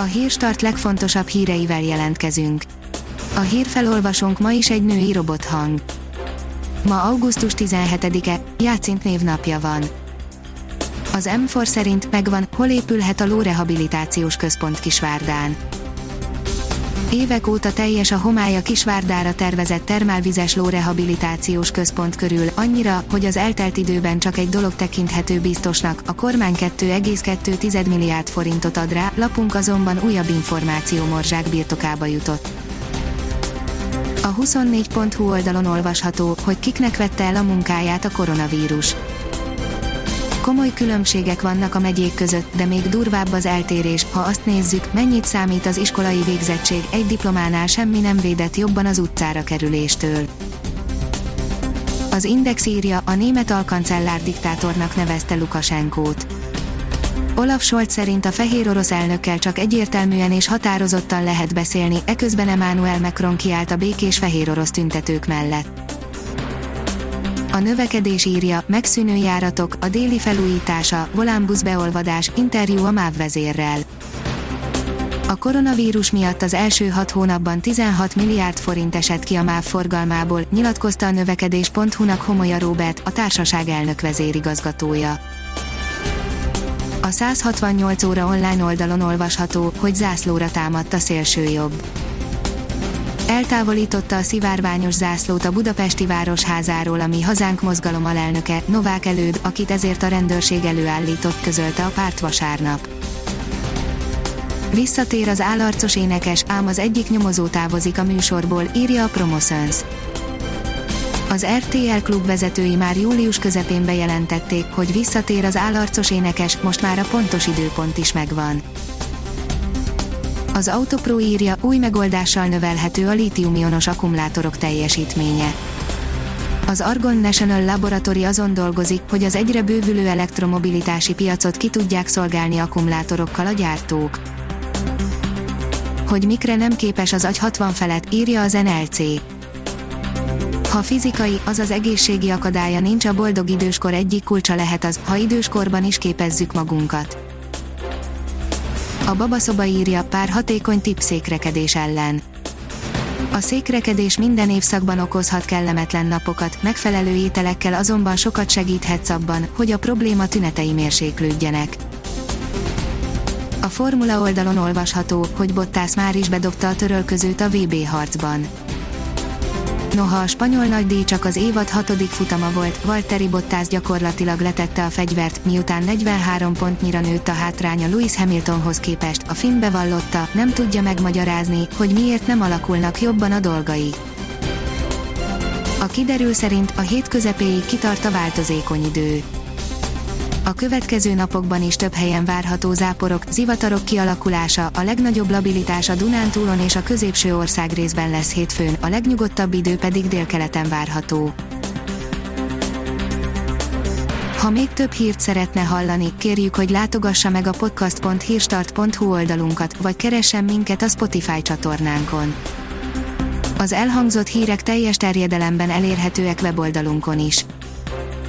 A Hírstart legfontosabb híreivel jelentkezünk. A hírfelolvasónk ma is egy női robothang. Ma augusztus 17-e, Játszint névnapja van. Az M4 szerint megvan, hol épülhet a lórehabilitációs központ Kisvárdán. Évek óta teljes a homály Kisvárdára tervezett termálvizes lórehabilitációs központ körül, annyira, hogy az eltelt időben csak egy dolog tekinthető biztosnak, a kormány 2,2 milliárd forintot ad rá, lapunk azonban újabb információ morzsák birtokába jutott. A 24.hu oldalon olvasható, hogy kiknek vette el a munkáját a koronavírus Komoly különbségek vannak a megyék között, de még durvább az eltérés, ha azt nézzük, mennyit számít az iskolai végzettség, egy diplománál semmi nem védett jobban az utcára kerüléstől. Az Index írja, a német alkancellár diktátornak nevezte Lukasenkót. Olaf Scholz szerint a fehér orosz elnökkel csak egyértelműen és határozottan lehet beszélni, eközben Emmanuel Macron kiállt a békés fehér orosz tüntetők mellett. A növekedés írja, megszűnő járatok, a déli felújítása, volánbusz beolvadás, interjú a MÁV vezérrel. A koronavírus miatt az első hat hónapban 16 milliárd forint esett ki a MÁV forgalmából, nyilatkozta a növekedés.hu-nak Homolya Róbert, a társaság elnök vezérigazgatója. A 168 óra online oldalon olvasható, hogy zászlóra támadt a szélsőjobb eltávolította a szivárványos zászlót a budapesti városházáról, ami hazánk mozgalom alelnöke, Novák Előd, akit ezért a rendőrség előállított, közölte a párt vasárnap. Visszatér az állarcos énekes, ám az egyik nyomozó távozik a műsorból, írja a Promotions. Az RTL klub vezetői már július közepén bejelentették, hogy visszatér az állarcos énekes, most már a pontos időpont is megvan. Az Autopro írja, új megoldással növelhető a lítiumionos akkumulátorok teljesítménye. Az Argon National Laboratory azon dolgozik, hogy az egyre bővülő elektromobilitási piacot ki tudják szolgálni akkumulátorokkal a gyártók. Hogy mikre nem képes az agy 60 felett, írja az NLC. Ha fizikai, azaz egészségi akadálya nincs a boldog időskor egyik kulcsa lehet az, ha időskorban is képezzük magunkat a babaszoba írja pár hatékony tipp székrekedés ellen. A székrekedés minden évszakban okozhat kellemetlen napokat, megfelelő ételekkel azonban sokat segíthetsz abban, hogy a probléma tünetei mérséklődjenek. A formula oldalon olvasható, hogy Bottas már is bedobta a törölközőt a VB harcban. Noha a spanyol nagydíj csak az évad hatodik futama volt, Valtteri Bottas gyakorlatilag letette a fegyvert, miután 43 pontnyira nőtt a hátránya Lewis Hamiltonhoz képest, a Finn bevallotta, nem tudja megmagyarázni, hogy miért nem alakulnak jobban a dolgai. A kiderül szerint a hét közepéig kitart a változékony idő. A következő napokban is több helyen várható záporok, zivatarok kialakulása, a legnagyobb labilitás a Dunántúlon és a középső ország részben lesz hétfőn, a legnyugodtabb idő pedig délkeleten várható. Ha még több hírt szeretne hallani, kérjük, hogy látogassa meg a podcast.hírstart.hu oldalunkat, vagy keressen minket a Spotify csatornánkon. Az elhangzott hírek teljes terjedelemben elérhetőek weboldalunkon is.